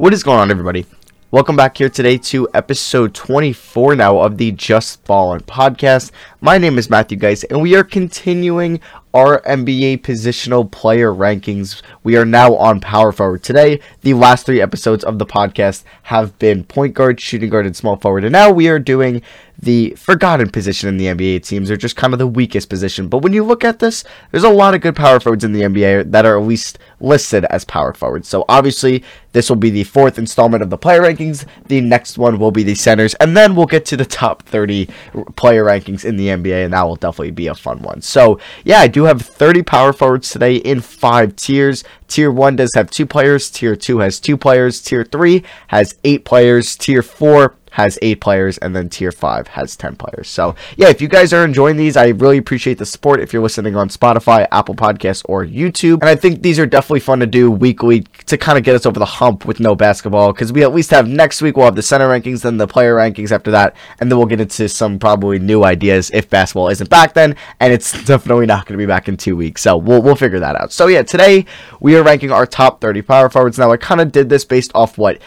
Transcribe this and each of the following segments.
What is going on, everybody? Welcome back here today to episode 24 now of the Just Ballin podcast. My name is Matthew Geis, and we are continuing our NBA positional player rankings. We are now on power forward today. The last three episodes of the podcast have been point guard, shooting guard, and small forward, and now we are doing the forgotten position in the NBA teams, or just kind of the weakest position. But when you look at this, there's a lot of good power forwards in the NBA that are at least listed as power forwards. So obviously, this will be the fourth installment of the player rankings. The next one will be the centers, and then we'll get to the top 30 player rankings in the NBA, and that will definitely be a fun one. So yeah, I do have 30 power forwards today in five tiers. Tier 1 does have two players, Tier 2 has two players, Tier 3 has eight players, Tier 4 has eight players, and then tier five has 10 players. So, yeah, if you guys are enjoying these, I really appreciate the support if you're listening on Spotify, Apple Podcasts, or YouTube. And I think these are definitely fun to do weekly to kind of get us over the hump with no basketball because we at least have next week, we'll have the center rankings, then the player rankings after that, and then we'll get into some probably new ideas if basketball isn't back then, and it's definitely not going to be back in two weeks. So, we'll, we'll figure that out. So, yeah, today we are ranking our top 30 power forwards. Now, I kind of did this based off what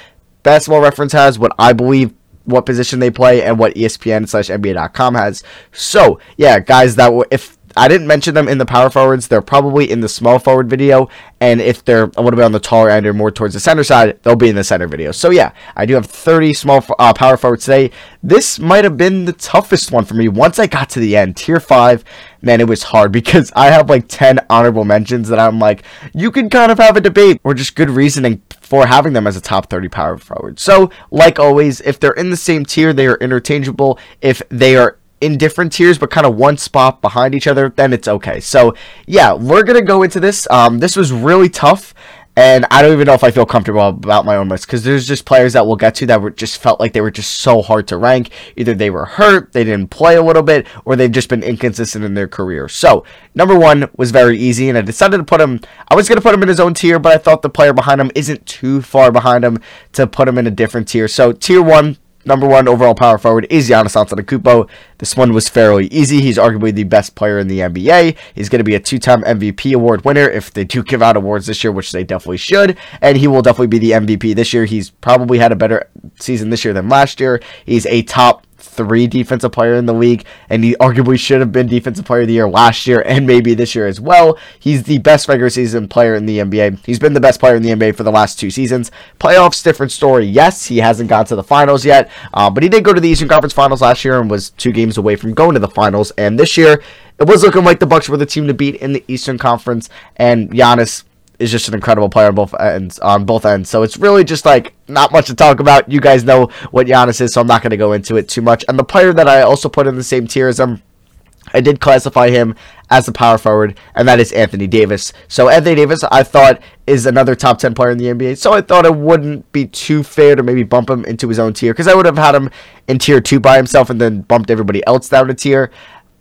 Basketball Reference has, what I believe what position they play and what ESPN slash NBA.com has. So yeah, guys, that w- if I didn't mention them in the power forwards. They're probably in the small forward video, and if they're a little bit on the taller end or more towards the center side, they'll be in the center video. So yeah, I do have 30 small uh, power forwards today. This might have been the toughest one for me. Once I got to the end, tier five, man, it was hard because I have like 10 honorable mentions that I'm like, you can kind of have a debate or just good reasoning for having them as a top 30 power forward. So, like always, if they're in the same tier, they are interchangeable. If they are in different tiers, but kind of one spot behind each other, then it's okay. So, yeah, we're to go into this. Um, this was really tough. And I don't even know if I feel comfortable about my own list because there's just players that we'll get to that were just felt like they were just so hard to rank. Either they were hurt, they didn't play a little bit, or they've just been inconsistent in their career. So number one was very easy, and I decided to put him. I was gonna put him in his own tier, but I thought the player behind him isn't too far behind him to put him in a different tier. So tier one, number one overall power forward is Giannis Antetokounmpo. This one was fairly easy. He's arguably the best player in the NBA. He's going to be a two-time MVP award winner if they do give out awards this year, which they definitely should. And he will definitely be the MVP this year. He's probably had a better season this year than last year. He's a top three defensive player in the league, and he arguably should have been defensive player of the year last year and maybe this year as well. He's the best regular season player in the NBA. He's been the best player in the NBA for the last two seasons. Playoffs, different story. Yes, he hasn't gone to the finals yet, uh, but he did go to the Eastern Conference Finals last year and was two games away from going to the finals. And this year, it was looking like the Bucks were the team to beat in the Eastern Conference, and Giannis is just an incredible player on both ends. On both ends, so it's really just like not much to talk about. You guys know what Giannis is, so I'm not going to go into it too much. And the player that I also put in the same tier as him, um, I did classify him as a power forward, and that is Anthony Davis. So Anthony Davis, I thought, is another top 10 player in the NBA. So I thought it wouldn't be too fair to maybe bump him into his own tier, because I would have had him in tier 2 by himself and then bumped everybody else down a tier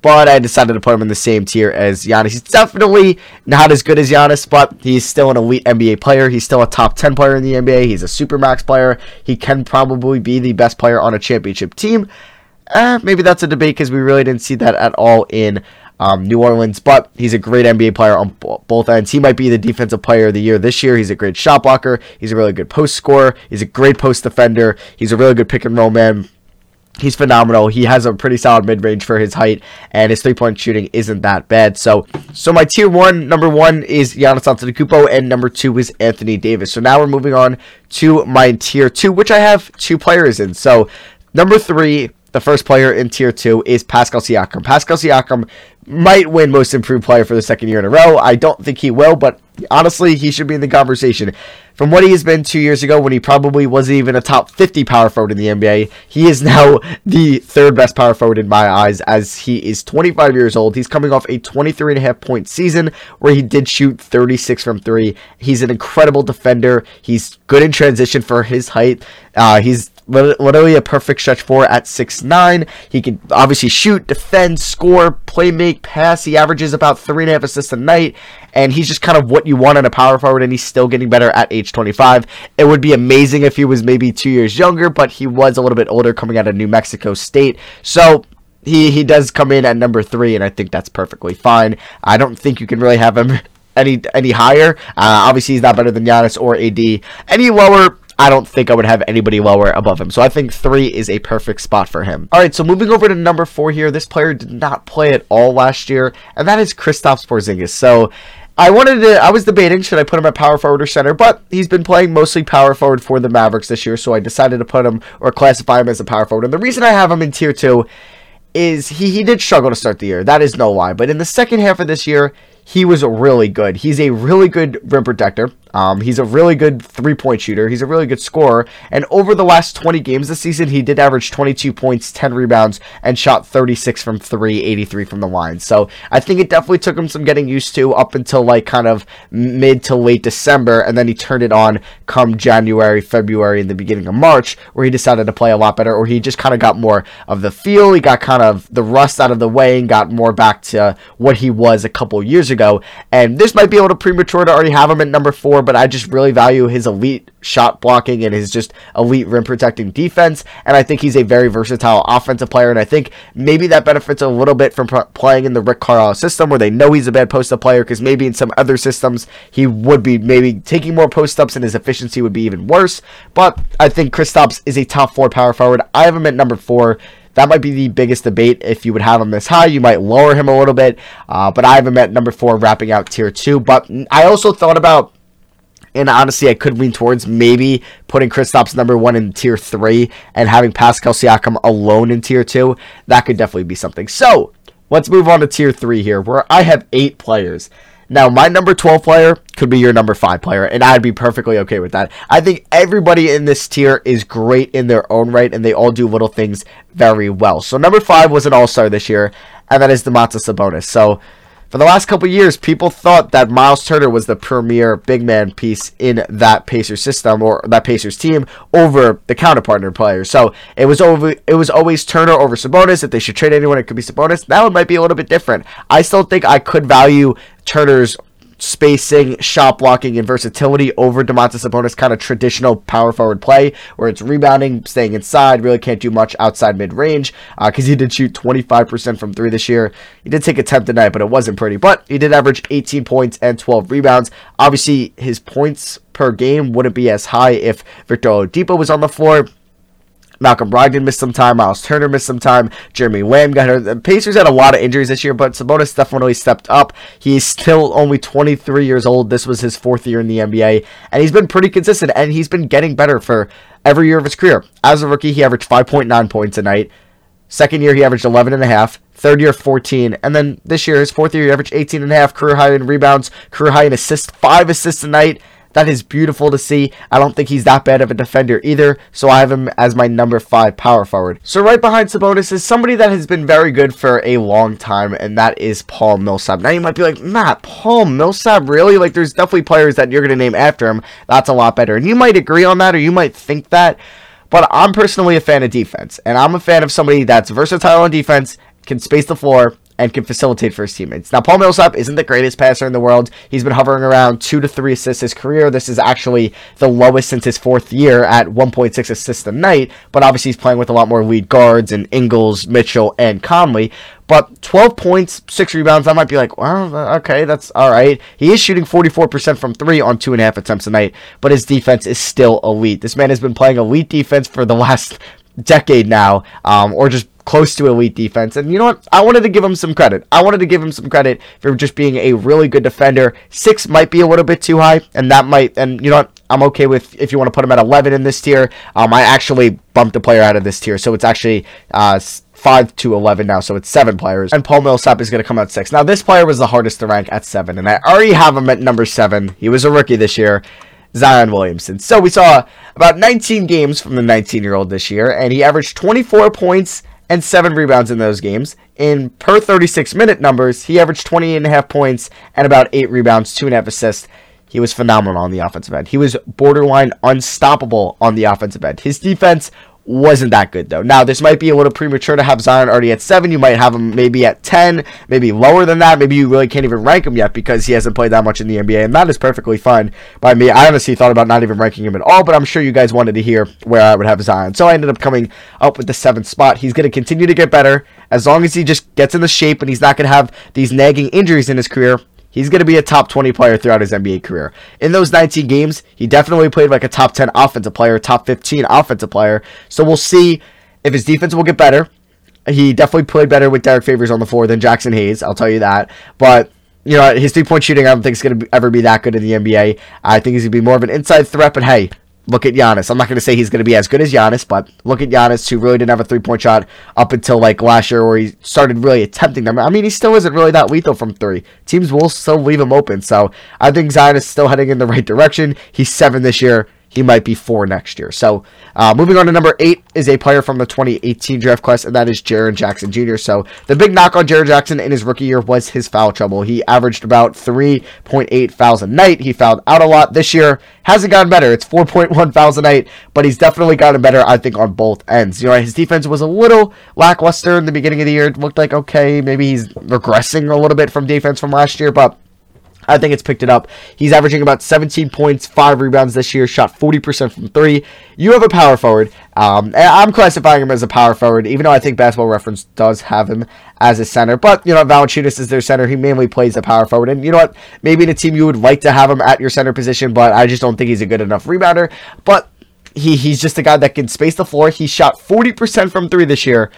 but I decided to put him in the same tier as Giannis. He's definitely not as good as Giannis, but he's still an elite NBA player. He's still a top 10 player in the NBA. He's a supermax player. He can probably be the best player on a championship team. Eh, maybe that's a debate because we really didn't see that at all in um, New Orleans, but he's a great NBA player on b- both ends. He might be the defensive player of the year this year. He's a great shot blocker. He's a really good post scorer. He's a great post defender. He's a really good pick and roll man he's phenomenal. He has a pretty solid mid range for his height, and his three point shooting isn't that bad. So, so my tier one, number one is Giannis Antetokounmpo, and number two is Anthony Davis. So now we're moving on to my tier two, which I have two players in. So, number three. The first player in tier two is Pascal Siakam. Pascal Siakam might win most improved player for the second year in a row. I don't think he will, but honestly, he should be in the conversation. From what he has been two years ago, when he probably wasn't even a top 50 power forward in the NBA, he is now the third best power forward in my eyes as he is 25 years old. He's coming off a 23 and a half point season where he did shoot 36 from three. He's an incredible defender. He's good in transition for his height. Uh, he's literally a perfect stretch four at six nine. He can obviously shoot, defend, score, play make, pass. He averages about three and a half assists a night, and he's just kind of what you want in a power forward, and he's still getting better at age 25. It would be amazing if he was maybe two years younger, but he was a little bit older coming out of New Mexico State. So he he does come in at number three, and I think that's perfectly fine. I don't think you can really have him any any higher. Uh, obviously, he's not better than Giannis or AD. Any lower, I don't think I would have anybody lower above him. So I think three is a perfect spot for him. All right, so moving over to number four here. This player did not play at all last year, and that is Kristaps Porzingis. So I wanted to. I was debating should I put him at power forward or center, but he's been playing mostly power forward for the Mavericks this year, so I decided to put him or classify him as a power forward. And the reason I have him in tier two is he he did struggle to start the year. That is no lie, but in the second half of this year, he was really good. He's a really good rim protector. Um, he's a really good three point shooter. He's a really good scorer. And over the last 20 games this season, he did average 22 points, 10 rebounds, and shot 36 from three, 83 from the line. So I think it definitely took him some getting used to up until like kind of mid to late December. And then he turned it on come January, February, and the beginning of March, where he decided to play a lot better, or he just kind of got more of the feel. He got kind of the rust out of the way and got more back to what he was a couple years ago. And this might be a little premature to already have him at number four but I just really value his elite shot blocking and his just elite rim protecting defense. And I think he's a very versatile offensive player. And I think maybe that benefits a little bit from playing in the Rick Carlisle system where they know he's a bad post up player because maybe in some other systems he would be maybe taking more post ups and his efficiency would be even worse. But I think Kristaps is a top four power forward. I have him at number four. That might be the biggest debate. If you would have him this high, you might lower him a little bit. Uh, but I have him at number four, wrapping out tier two. But I also thought about and honestly, I could lean towards maybe putting Kristaps number one in tier three and having Pascal Siakam alone in tier two. That could definitely be something. So let's move on to tier three here, where I have eight players. Now, my number 12 player could be your number 5 player, and I'd be perfectly okay with that. I think everybody in this tier is great in their own right, and they all do little things very well. So, number 5 was an all star this year, and that is the Domantas Sabonis. So, for the last couple years, people thought that Miles Turner was the premier big man piece in that Pacers system or that Pacers team over the counterpartner player. So it was over. It was always Turner over Sabonis. If they should trade anyone, it could be Sabonis. That one might be a little bit different. I still think I could value Turner's spacing, shot blocking, and versatility over Domantas Sabonis' kind of traditional power forward play, where it's rebounding, staying inside, really can't do much outside mid range, because uh, he did shoot 25% from three this year. He did take a attempt tonight, but it wasn't pretty. But he did average 18 points and 12 rebounds. Obviously, his points per game wouldn't be as high if Victor Oladipo was on the floor. Malcolm Brogdon missed some time. Miles Turner missed some time. Jeremy Lamb got hurt. The Pacers had a lot of injuries this year, but Sabonis definitely stepped up. He's still only 23 years old. This was his fourth year in the NBA, and he's been pretty consistent, and he's been getting better for every year of his career. As a rookie, he averaged 5.9 points a night. Second year, he averaged 11 and a half. Third year, 14. And then this year, his fourth year, he averaged 18 and a half, career high in rebounds, career high in assists, five assists a night. That is beautiful to see. I don't think he's that bad of a defender either, so I have him as my number five power forward. So right behind Sabonis is somebody that has been very good for a long time, and that is Paul Millsap. Now you might be like, Matt, Paul Millsap, really? Like there's definitely players that you're going to name after him. That's a lot better. And you might agree on that, or you might think that. But I'm personally a fan of defense, and I'm a fan of somebody that's versatile on defense, can space the floor, and can facilitate for his teammates. Now, Paul Millsap isn't the greatest passer in the world. He's been hovering around two to three assists his career. This is actually the lowest since his fourth year at 1.6 assists a night, but obviously he's playing with a lot more lead guards and Ingles, Mitchell, and Conley. But 12 points, 6 rebounds, I might be like, well, okay, that's all right. He is shooting 44% from 3 on 2.5 attempts a night, but his defense is still elite. This man has been playing elite defense for the last decade now, um, or just close to elite defense. And you know what? I wanted to give him some credit. I wanted to give him some credit for just being a really good defender. Six might be a little bit too high, and that might, and you know what? I'm okay with if you want to put him at 11 in this tier. Um, I actually bumped a player out of this tier, so it's actually uh, 5 to 11 now, so it's 7 players. And Paul Millsap is going to come at 6. Now, this player was the hardest to rank at 7, and I already have him at number 7. He was a rookie this year. Zion Williamson. So we saw about 19 games from the 19 year old this year, and he averaged 24 points and 7 rebounds in those games. In per 36 minute numbers, he averaged 20 and a half points and about 8 rebounds, 2.5 assists. He was phenomenal on the offensive end. He was borderline unstoppable on the offensive end. His defense wasn't that good though. Now this might be a little premature to have Zion already at seven. You might have him maybe at ten, maybe lower than that. Maybe you really can't even rank him yet because he hasn't played that much in the NBA, and that is perfectly fine by me. I honestly thought about not even ranking him at all, but I'm sure you guys wanted to hear where I would have Zion. So I ended up coming up with the seventh spot. He's going to continue to get better as long as he just gets in the shape and he's not going to have these nagging injuries in his career he's going to be a top 20 player throughout his NBA career. In those 19 games, he definitely played like a top 10 offensive player, top 15 offensive player. So we'll see if his defense will get better. He definitely played better with Derrick Favors on the floor than Jaxson Hayes, I'll tell you that. But you know, his three point shooting, I don't think is going to ever be that good in the NBA. I think he's going to be more of an inside threat, but hey, look at Giannis. I'm not going to say he's going to be as good as Giannis, but look at Giannis, who really didn't have a three point shot up until like last year, where he started really attempting them. I mean, he still isn't really that lethal from three. Teams will still leave him open, so I think Zion is still heading in the right direction. He's seven this year he might be four next year. So uh, moving on to number eight is a player from the 2018 draft class, and that is Jaren Jackson Jr. So the big knock on Jaren Jackson in his rookie year was his foul trouble. He averaged about 3.8 fouls a night. He fouled out a lot this year. Hasn't gotten better. It's 4.1 fouls a night, but he's definitely gotten better, I think, on both ends. You know, his defense was a little lackluster in the beginning of the year. It looked like, okay, maybe he's regressing a little bit from defense from last year, but I think it's picked it up. He's averaging about 17 points, 5 rebounds this year, shot 40% from 3. You have a power forward. Um, I'm classifying him as a power forward, even though I think Basketball Reference does have him as a center. But, you know, Valanciunas is their center. He mainly plays a power forward. And you know what? Maybe in a team you would like to have him at your center position, but I just don't think he's a good enough rebounder. But he, he's just a guy that can space the floor. He shot 40% from 3 this year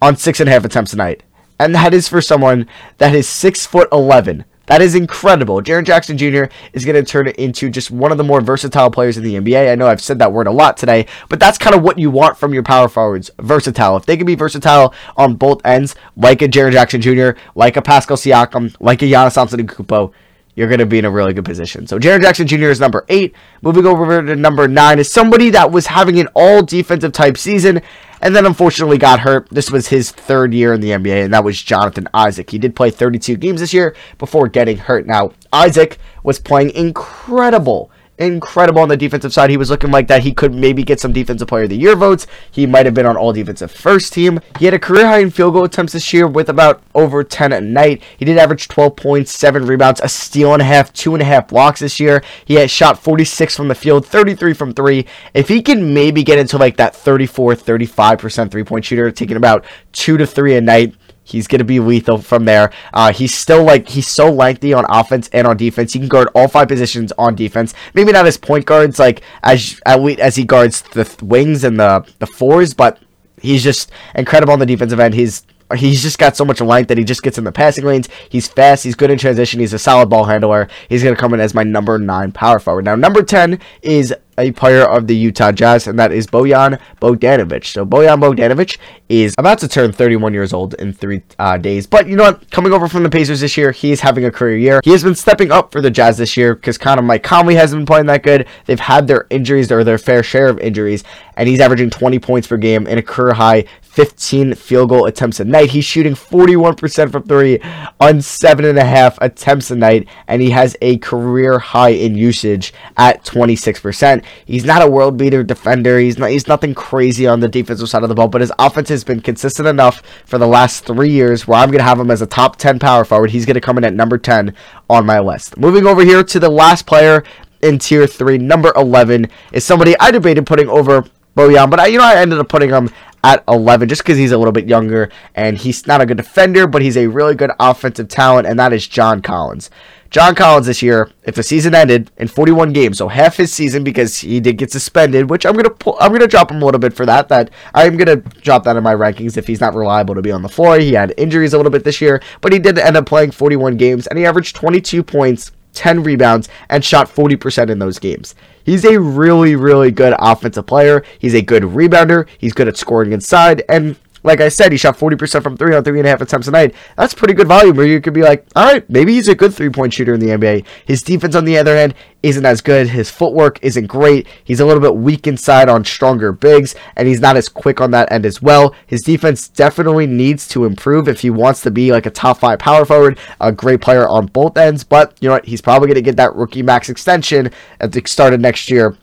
on 6.5 attempts a night. And that is for someone that is 6 foot 11 that is incredible. Jaren Jackson Jr. is going to turn it into just one of the more versatile players in the NBA. I know I've said that word a lot today, but that's kind of what you want from your power forwards. Versatile. If they can be versatile on both ends, like a Jaren Jackson Jr., like a Pascal Siakam, like a Giannis Antetokounmpo, you're going to be in a really good position. So Jaren Jackson Jr. is number eight. Moving over to number nine is somebody that was having an all defensive type season and then unfortunately got hurt. This was his third year in the NBA, and that was Jonathan Isaac. He did play 32 games this year before getting hurt. Now, Isaac was playing incredible incredible on the defensive side. He was looking like that he could maybe get some defensive player of the year votes. He might have been on all defensive first team. He had a career high in field goal attempts this year with about over 10 a night. He did average 12 points, 7 rebounds, a steal and a half, two and a half blocks this year. He had shot 46 from the field, 33 from 3. If he can maybe get into like that 34, 35% three point shooter, taking about 2 to 3 a night, He's going to be lethal from there. Uh, he's still like he's so lengthy on offense and on defense. He can guard all five positions on defense. Maybe not as point guards like as as he guards the wings and the the fours, but he's just incredible on the defensive end. He's he's just got so much length that he just gets in the passing lanes. He's fast. He's good in transition. He's a solid ball handler. He's going to come in as my number nine power forward. Now, number 10 is a player of the Utah Jazz, and that is Bojan Bogdanovic. So Bojan Bogdanovic is about to turn 31 years old in three uh, days. But you know what? Coming over from the Pacers this year, he's having a career year. He has been stepping up for the Jazz this year because kind of Mike Conley hasn't been playing that good. They've had their injuries or their fair share of injuries, and he's averaging 20 points per game in a career high 15 field goal attempts a night. He's shooting 41% from three on seven and a half attempts a night, and he has a career high in usage at 26%. He's not a world beater defender. He's not. He's nothing crazy on the defensive side of the ball, but his offense has been consistent enough for the last three years where I'm going to have him as a top 10 power forward. He's going to come in at number 10 on my list. Moving over here to the last player in tier three, number 11 is somebody I debated putting over Bojan, but I, you know, I ended up putting him at 11 just because he's a little bit younger and he's not a good defender, but he's a really good offensive talent, and that is John Collins. John Collins this year, if the season ended in 41 games, so half his season because he did get suspended, which I'm gonna pull, I'm gonna drop him a little bit for that. That I'm gonna drop that in my rankings if he's not reliable to be on the floor. He had injuries a little bit this year, but he did end up playing 41 games and he averaged 22 points, 10 rebounds, and shot 40% in those games. He's a really, really good offensive player. He's a good rebounder. He's good at scoring inside, and like I said, he shot 40% from three on three and a half attempts a night. That's pretty good volume where you could be like, all right, maybe he's a good three point shooter in the NBA. His defense, on the other hand, isn't as good. His footwork isn't great. He's a little bit weak inside on stronger bigs, and he's not as quick on that end as well. His defense definitely needs to improve if he wants to be like a top five power forward, a great player on both ends. But you know what? He's probably going to get that rookie max extension at the start of next year.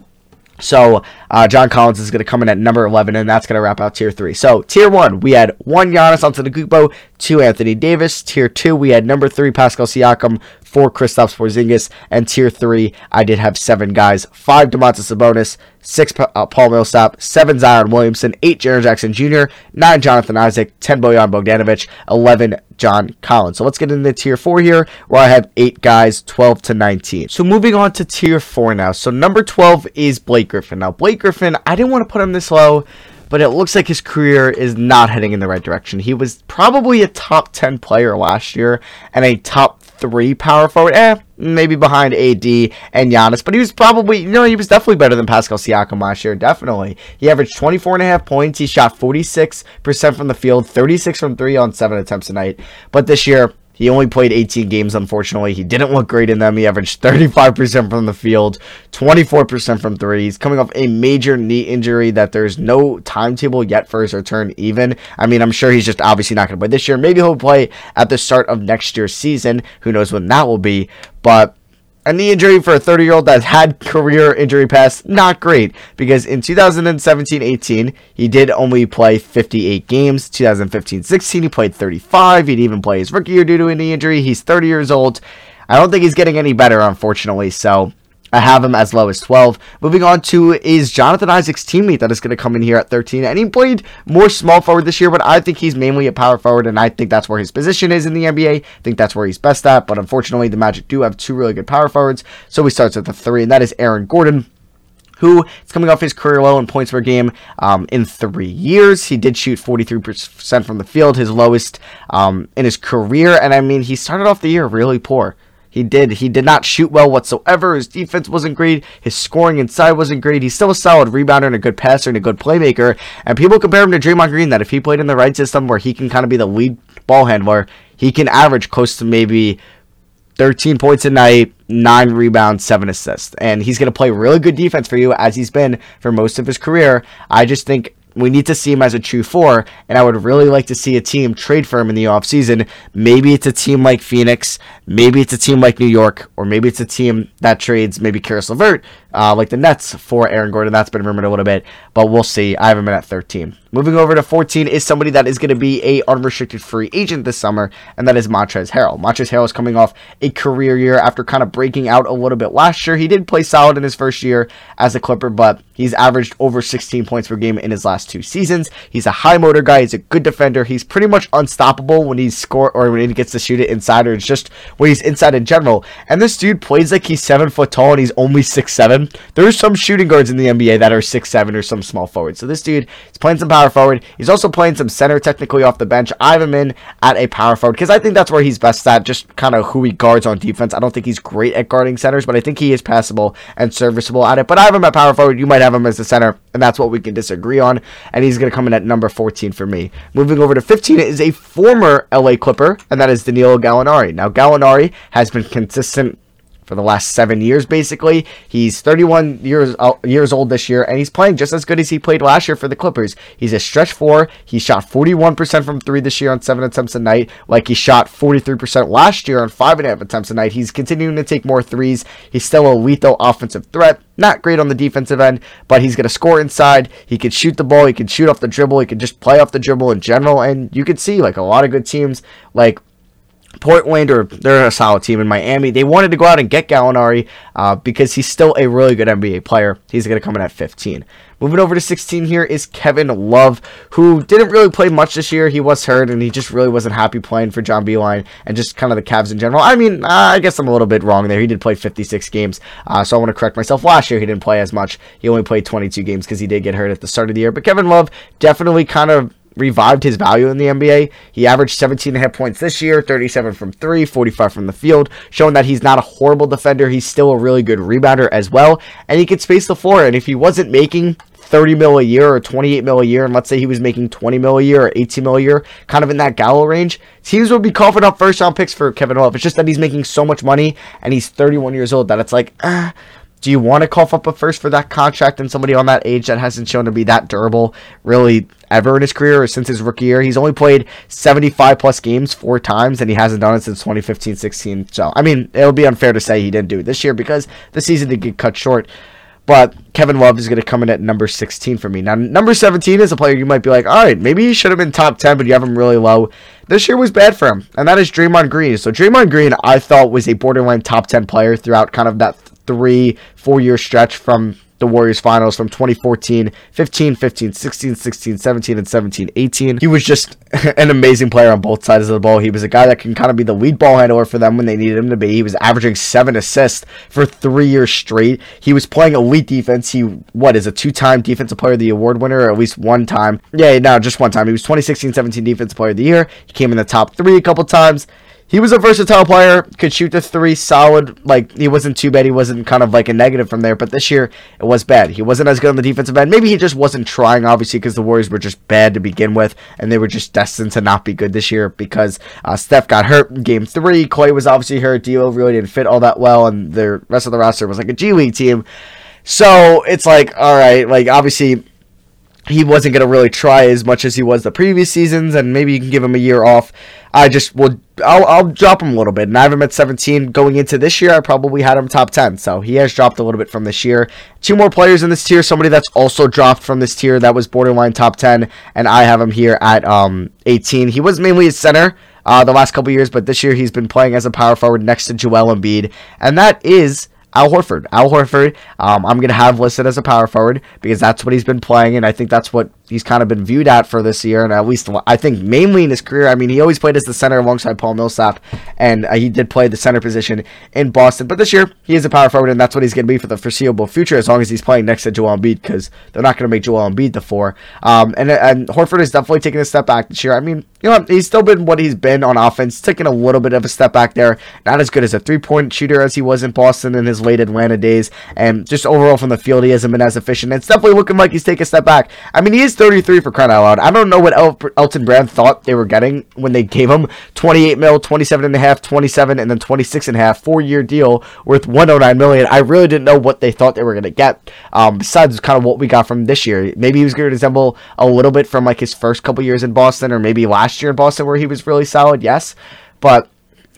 So Uh, John Collins is going to come in at number 11, and that's going to wrap out tier three. So tier one, we had one Giannis Antetokounmpo, two Anthony Davis. Tier two, we had number three Pascal Siakam, four Kristaps Porzingis, and tier three, I did have seven guys: five Domantas Sabonis, six uh, Paul Millsap, seven Zion Williamson, eight Jaren Jackson Jr., nine Jonathan Isaac, ten Bojan Bogdanovic, eleven John Collins. So let's get into tier four here, where I have eight guys, 12 to 19. So moving on to tier four now. So number 12 is Blake Griffin. Now, Blake Griffin, I didn't want to put him this low but it looks like his career is not heading in the right direction. He was probably a top 10 player last year and a top three power forward. Eh, maybe behind AD and Giannis, but he was probably, you know, he was definitely better than Pascal Siakam last year. Definitely. He averaged 24 and a half points. He shot 46% from the field, 36 from three on seven attempts a night. But this year, he only played 18 games, unfortunately. He didn't look great in them. He averaged 35% from the field, 24% from three. He's coming off a major knee injury that there's no timetable yet for his return, even. I mean, I'm sure he's just obviously not going to play this year. Maybe he'll play at the start of next year's season. Who knows when that will be. But a knee injury for a 30 year old that had career injury past, not great because in 2017 18, he did only play 58 games. 2015 16, he played 35. He'd even play his rookie year due to a knee injury. He's 30 years old. I don't think he's getting any better, unfortunately. So I have him as low as 12. Moving on to is Jonathan Isaac's teammate that is going to come in here at 13. And he played more small forward this year, but I think he's mainly a power forward, and I think that's where his position is in the NBA. I think that's where he's best at. But unfortunately, the Magic do have two really good power forwards. So he starts at the three, and that is Aaron Gordon who is coming off his career low in points per game um, in three years. He did shoot 43% from the field, his lowest um, in his career. And I mean, he started off the year really poor. He did. He did not shoot well whatsoever. His defense wasn't great. His scoring inside wasn't great. He's still a solid rebounder and a good passer and a good playmaker. And people compare him to Draymond Green that if he played in the right system where he can kind of be the lead ball handler, he can average close to maybe 13 points a night, 9 rebounds, 7 assists. And he's going to play really good defense for you as he's been for most of his career. I just think we need to see him as a true four, and I would really like to see a team trade for him in the offseason. Maybe it's a team like Phoenix, maybe it's a team like New York, or maybe it's a team that trades maybe Caris LeVert, uh, like the Nets for Aaron Gordon. That's been rumored a little bit, but we'll see. I have him at 13. Moving over to 14 is somebody that is going to be a unrestricted free agent this summer, and that is Montrezl Harrell. Montrezl Harrell is coming off a career year after kind of breaking out a little bit last year. He did play solid in his first year as a Clipper, but he's averaged over 16 points per game in his last two seasons. He's a high motor guy. He's a good defender. He's pretty much unstoppable when he's score or when he gets to shoot it inside, or it's just when he's inside in general. And this dude plays like he's seven foot tall and he's only six seven. There's some shooting guards in the NBA that are six seven or some small forwards. So this dude is playing some power forward. He's also playing some center technically off the bench. I have him in at a power forward because I think that's where he's best at, just kind of who he guards on defense. I don't think he's great at guarding centers, but I think he is passable and serviceable at it. But I have him at power forward. You might have him as the center, and that's what we can disagree on. And he's going to come in at number 14 for me. Moving over to 15 is a former LA Clipper, and that is Danilo Gallinari. Now, Gallinari has been consistent for the last seven years, basically. He's 31 years uh, years old this year, and he's playing just as good as he played last year for the Clippers. He's a stretch four. He shot 41% from three this year on seven attempts a night, like he shot 43% last year on five and a half attempts a night. He's continuing to take more threes. He's still a lethal offensive threat. Not great on the defensive end, but he's going to score inside. He can shoot the ball. He can shoot off the dribble. He can just play off the dribble in general. And you can see like a lot of good teams like Portland, or they're a solid team in Miami. They wanted to go out and get Gallinari uh, because he's still a really good NBA player. He's going to come in at 15. Moving over to 16 here is Kevin Love, who didn't really play much this year. He was hurt, and he just really wasn't happy playing for John Beilein and just kind of the Cavs in general. I mean, uh, I guess I'm a little bit wrong there. He did play 56 games, uh, so I want to correct myself. Last year, he didn't play as much. He only played 22 games because he did get hurt at the start of the year. But Kevin Love definitely kind of revived his value in the NBA. He averaged 17 and a half points this year, 37 from 3, 45 from the field, showing that he's not a horrible defender. He's still a really good rebounder as well, and he can space the floor. And if he wasn't making 30 mil a year or 28 mil a year, and let's say he was making 20 mil a year or 18 mil a year, kind of in that Gallo range, teams would be coughing up first round picks for Kevin Love. It's just that he's making so much money and he's 31 years old that it's like, ah, do you want to cough up a first for that contract and somebody on that age that hasn't shown to be that durable really ever in his career or since his rookie year? He's only played 75 plus games four times and he hasn't done it since 2015 16. So, I mean, it would be unfair to say he didn't do it this year because the season did get cut short. But Kevin Love is going to come in at number 16 for me. Now, number 17 is a player you might be like, all right, maybe he should have been top 10, but you have him really low. This year was bad for him, and that is Draymond Green. So, Draymond Green, I thought was a borderline top 10 player throughout kind of that three, four year stretch from the Warriors finals from 2014, 15, 15, 16, 16, 17, and 17, 18. He was just an amazing player on both sides of the ball. He was a guy that can kind of be the lead ball handler for them when they needed him to be. He was averaging seven assists for three years straight. He was playing elite defense. He, what, is a two time Defensive Player of the Award winner, or at least one time. Yeah, no, just one time. He was 2016 17 Defensive Player of the Year. He came in the top three a couple times he was a versatile player, could shoot the three solid. Like he wasn't too bad. He wasn't kind of like a negative from there. But this year it was bad. He wasn't as good on the defensive end. Maybe he just wasn't trying, obviously, because the Warriors were just bad to begin with, and they were just destined to not be good this year because uh, Steph got hurt in Game Three. Clay was obviously hurt. D'Lo really didn't fit all that well, and the rest of the roster was like a G League team. So it's like, all right, like obviously he wasn't going to really try as much as he was the previous seasons, and maybe you can give him a year off. I just will, I'll, I'll drop him a little bit, and I have him at 17 going into this year. I probably had him top 10, so he has dropped a little bit from this year. Two more players in this tier, somebody that's also dropped from this tier that was borderline top 10, and I have him here at um 18. He was mainly a center. Uh, the last couple years, but this year he's been playing as a power forward next to Joel Embiid, and that is Al Horford. Al Horford, um, I'm going to have listed as a power forward because that's what he's been playing, and I think that's what he's kind of been viewed at for this year, and at least I think mainly in his career. I mean, he always played as the center alongside Paul Millsap, and uh, he did play the center position in Boston. But this year, he is a power forward, and that's what he's going to be for the foreseeable future, as long as he's playing next to Joel Embiid, because they're not going to make Joel Embiid the four. Um, and and Horford is definitely taking a step back this year. I mean, you know, he's still been what he's been on offense, taking a little bit of a step back there. Not as good as a three point shooter as he was in Boston in his late Atlanta days, and just overall from the field, he hasn't been as efficient. It's definitely looking like he's taking a step back. I mean, he is 33 for crying out loud. I don't know what El- Elton Brand thought they were getting when they gave him 28 mil, 27 and a half, 27, and then 26 and a half, four year deal worth 109 million. I really didn't know what they thought they were going to get. Um, besides kind of what we got from this year, maybe he was going to resemble a little bit from like his first couple years in Boston, or maybe last year in Boston where he was really solid. Yes, but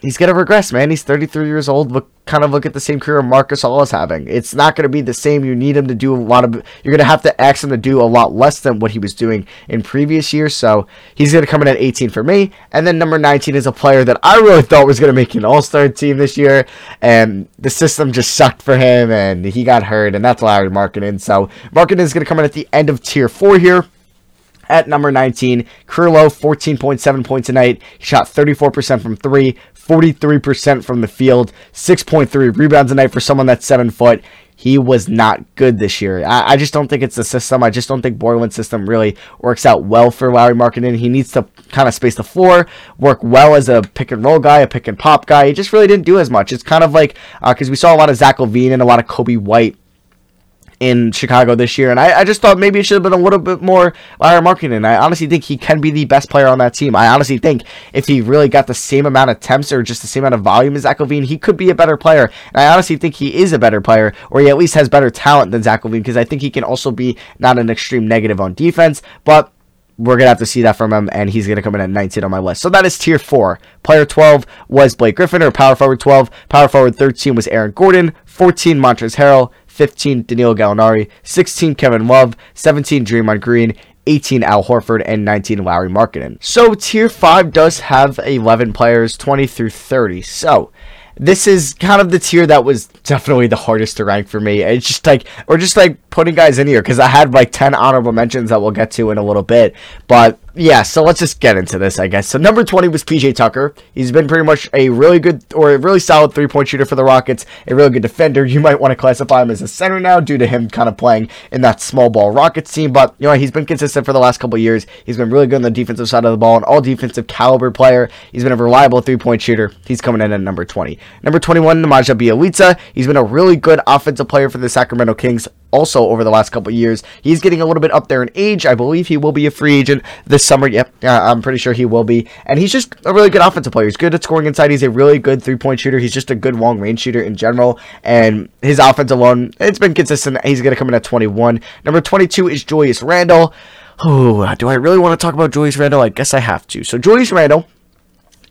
he's gonna regress, man. He's 33 years old. Look, kind of look at the same career Marcus Gasol is having. It's not gonna be the same. You need him to do a lot of. You're gonna have to ask him to do a lot less than what he was doing in previous years. So he's gonna come in at 18 for me. And then number 19 is a player that I really thought was gonna make an All Star team this year, and the system just sucked for him, and he got hurt, and that's Lauri Markkanen. So Markkanen is gonna come in at the end of tier four here at number 19. Career 14.7 points a night. He shot 34% from three, 43% from the field, 6.3 rebounds a night for someone that's seven foot. He was not good this year. I, I just don't think it's the system. I just don't think Boylen's system really works out well for Lauri Markkanen. He needs to kind of space the floor, work well as a pick and roll guy, a pick and pop guy. He just really didn't do as much. It's kind of like because uh, we saw a lot of Zach LaVine and a lot of Coby White in Chicago this year, and I, I, just thought maybe it should have been a little bit more Lauri Markkanen. I honestly think he can be the best player on that team. I honestly think if he really got the same amount of attempts or just the same amount of volume as Zach LaVine, he could be a better player. And I honestly think he is a better player, or he at least has better talent than Zach LaVine, because I think he can also be not an extreme negative on defense, but we're gonna have to see that from him, and he's gonna come in at 19 on my list. So that is tier four. Player 12 was Blake Griffin, or power forward 12. Power forward 13 was Aaron Gordon. 14 Montrezl Harrell. 15 Danilo Gallinari, 16 Kevin Love, 17 Draymond Green, 18 Al Horford, and 19 Lauri Markkanen. So tier 5 does have 11 players, 20 through 30. So this is kind of the tier that was definitely the hardest to rank for me. It's just like, or just like putting guys in here because I had like 10 honorable mentions that we'll get to in a little bit. But yeah, so let's just get into this, I guess. So number 20 was PJ Tucker. He's been pretty much a really good or a really solid three-point shooter for the Rockets, a really good defender. You might want to classify him as a center now due to him kind of playing in that small ball Rockets team, but you know, he's been consistent for the last couple years. He's been really good on the defensive side of the ball, an all defensive caliber player. He's been a reliable three-point shooter. He's coming in at number 20. Number 21, Nemanja Bjelica. He's been a really good offensive player for the Sacramento Kings also over the last couple years. He's getting a little bit up there in age. I believe he will be a free agent this summer. Yep, I'm pretty sure he will be. And he's just a really good offensive player. He's good at scoring inside. He's a really good three point shooter. He's just a good long range shooter in general. And his offense alone, it's been consistent. He's going to come in at 21. Number 22 is Julius Randle. Oh, do I really want to talk about Julius Randle? I guess I have to. So Julius Randle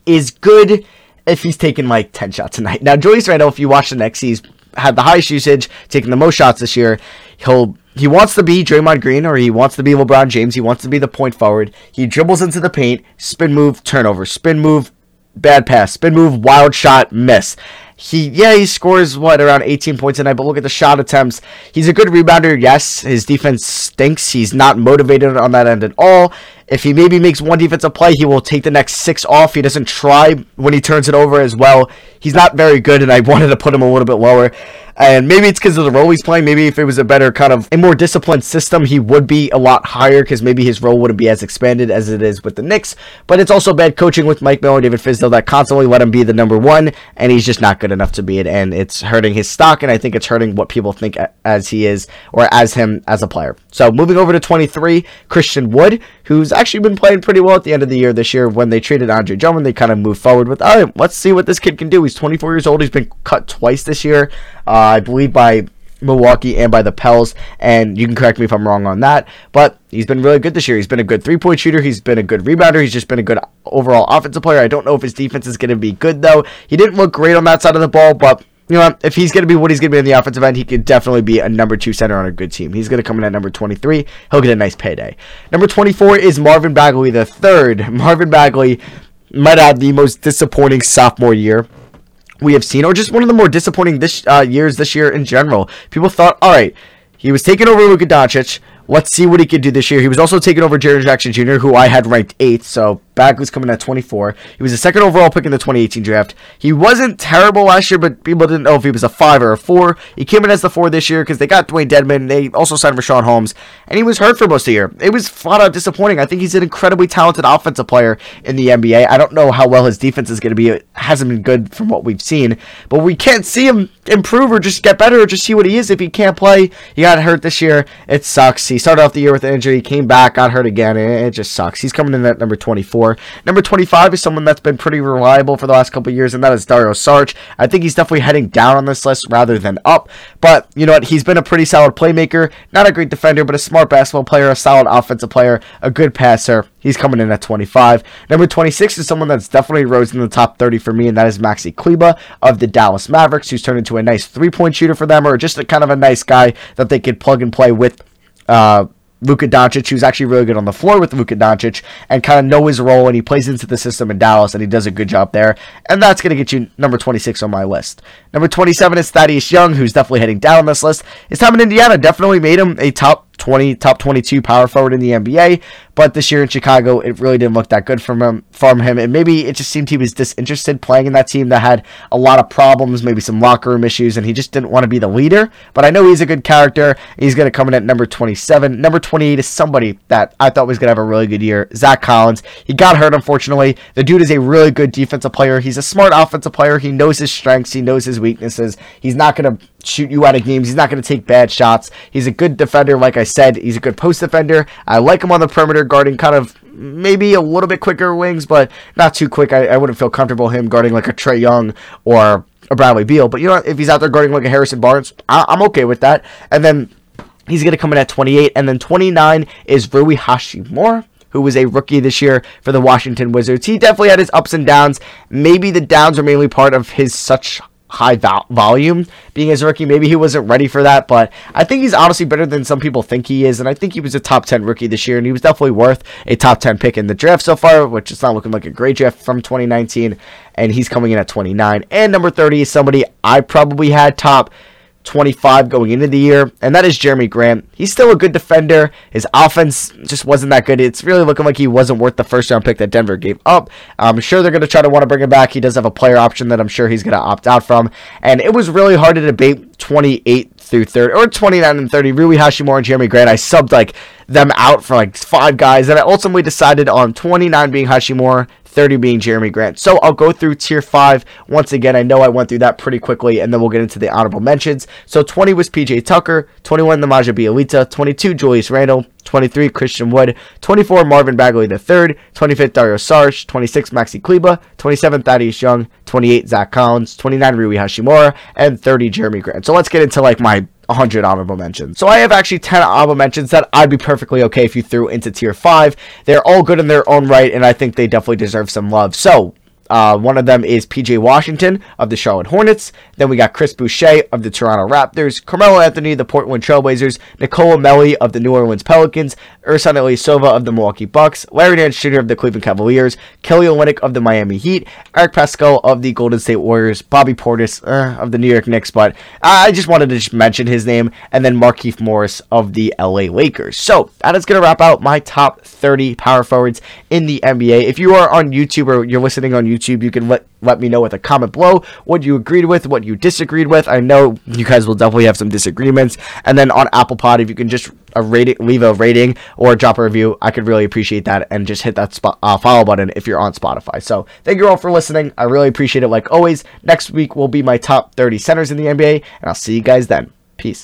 is good if he's taking like 10 shots a night. Now, Julius Randle, if you watch the next, he's had the highest usage, taking the most shots this year. He'll he wants to be Draymond Green or he wants to be LeBron James. He wants to be the point forward. He dribbles into the paint, spin move, turnover, spin move, bad pass, spin move, wild shot, miss. He yeah, he scores what around 18 points a night, but look at the shot attempts. He's a good rebounder, yes. His defense stinks. He's not motivated on that end at all. If he maybe makes one defensive play, he will take the next six off. He doesn't try when he turns it over as well. He's not very good, and I wanted to put him a little bit lower. And maybe it's because of the role he's playing. Maybe if it was a better kind of a more disciplined system, he would be a lot higher because maybe his role wouldn't be as expanded as it is with the Knicks. But it's also bad coaching with Mike Miller and David Fizdale that constantly let him be the number one, and he's just not good enough to be it. And it's hurting his stock, and I think it's hurting what people think as he is or as him as a player. So moving over to 23, Christian Wood, who's actually been playing pretty well at the end of the year this year. When they traded Andre Drummond, they kind of moved forward with, right, let's see what this kid can do. He's 24 years old. He's been cut twice this year. Uh, I believe by Milwaukee and by the Pels, and you can correct me if I'm wrong on that. But he's been really good this year. He's been a good three point shooter. He's been a good rebounder. He's just been a good overall offensive player. I don't know if his defense is going to be good though. He didn't look great on that side of the ball, but you know, if he's going to be what he's going to be in the offensive end, he could definitely be a number two center on a good team. He's going to come in at number 23. He'll get a nice payday. Number 24 is Marvin Bagley the third. Marvin Bagley might have the most disappointing sophomore year we have seen, or just one of the more disappointing this uh, years this year in general. People thought, all right, he was taking over Luka Doncic. Let's see what he could do this year. He was also taking over Jaren Jackson Jr., who I had ranked eighth, so Bagley's coming at 24. He was the second overall pick in the 2018 draft. He wasn't terrible last year, but people didn't know if he was a 5 or a 4. He came in as the 4 this year because they got Dewayne Dedmon. They also signed Richaun Holmes, and he was hurt for most of the year. It was flat out disappointing. I think he's an incredibly talented offensive player in the NBA. I don't know how well his defense is going to be. It hasn't been good from what we've seen, but we can't see him improve or just get better or just see what he is if he can't play. He got hurt this year. It sucks. He started off the year with an injury, came back, got hurt again, it just sucks. He's coming in at number 24. Number 25 is someone that's been pretty reliable for the last couple years, and that is Dario Saric. I think he's definitely heading down on this list rather than up. But you know what? He's been a pretty solid playmaker, not a great defender, but a smart basketball player, a solid offensive player, a good passer. He's coming in at 25. Number 26 is someone that's definitely rose in the top 30 for me, and that is Maxi Kleber of the Dallas Mavericks, who's turned into a nice three point shooter for them, or just a kind of a nice guy that they could plug and play with. Uh, Luka Doncic, who's actually really good on the floor with Luka Doncic and kind of know his role and he plays into the system in Dallas and he does a good job there. And that's going to get you number 26 on my list. Number 27 is Thaddeus Young, who's definitely heading down this list. His time in Indiana definitely made him a top 20, top 22 power forward in the NBA. But this year in Chicago, it really didn't look that good from him. From him, and maybe it just seemed he was disinterested playing in that team that had a lot of problems, maybe some locker room issues, and he just didn't want to be the leader. But I know he's a good character. He's going to come in at number 27. Number 28 is somebody that I thought was going to have a really good year. Zach Collins. He got hurt, unfortunately. The dude is a really good defensive player. He's a smart offensive player. He knows his strengths. He knows his weaknesses. He's not going to shoot you out of games. He's not going to take bad shots. He's a good defender, like I said. He's a good post defender. I like him on the perimeter, guarding kind of maybe a little bit quicker wings, but not too quick. I, I wouldn't feel comfortable him guarding like a Trae Young or a Bradley Beal. But you know, if he's out there guarding like a Harrison Barnes, I, I'm okay with that. And then he's going to come in at 28. And then 29 is Rui Hachimura who was a rookie this year for the Washington Wizards. He definitely had his ups and downs. Maybe the downs are mainly part of his such high vo- volume being a rookie. Maybe he wasn't ready for that, but I think he's honestly better than some people think he is. And I think he was a top 10 rookie this year, and he was definitely worth a top 10 pick in the draft so far, which is not looking like a great draft from 2019. And he's coming in at 29. And number 30 is somebody I probably had top 25 going into the year, and that is Jerami Grant. He's still a good defender. His offense just wasn't that good. It's really looking like he wasn't worth the first round pick that Denver gave up. I'm sure they're going to try to want to bring him back. He does have a player option that I'm sure he's going to opt out from. And it was really hard to debate 28 through 30 or 29 and 30. Rui Hachimura and Jerami Grant. I subbed like them out for like five guys, and I ultimately decided on 29 being Hachimura, 30 being Jerami Grant. So I'll go through tier 5 once again. I know I went through that pretty quickly, and then we'll get into the honorable mentions. So 20 was PJ Tucker, 21 Nemanja Bjelica, 22 Julius Randle, 23 Christian Wood, 24 Marvin Bagley III, 25 Dario Saric, 26 Maxi Kleber, 27 Thaddeus Young, 28 Zach Collins, 29 Rui Hachimura, and 30 Jerami Grant. So let's get into like my 100 honorable mentions. So I have actually 10 honorable mentions that I'd be perfectly okay if you threw into tier 5. They're all good in their own right, and I think they definitely deserve some love. So Uh, one of them is PJ Washington of the Charlotte Hornets. Then we got Chris Boucher of the Toronto Raptors, Carmelo Anthony the Portland Trailblazers, Nicolò Melli of the New Orleans Pelicans, Ersan Ilyasova of the Milwaukee Bucks, Larry Nance Jr. of the Cleveland Cavaliers, Kelly Olynyk of the Miami Heat, Eric Paschall of the Golden State Warriors, Bobby Portis uh, of the New York Knicks, but I just wanted to just mention his name, and then Markieff Morris of the LA Lakers. So that is going to wrap out my top 30 power forwards in the NBA. If you are on YouTube or you're listening on YouTube, you can let let me know with a comment below what you agreed with, what you disagreed with. I know you guys will definitely have some disagreements. And then on Apple Pod, if you can just a leave a rating or drop a review, I could really appreciate that. And just hit that spot, uh, follow button if you're on Spotify. So thank you all for listening. I really appreciate it. Like always, next week will be my top 30 centers in the NBA, and I'll see you guys then. Peace.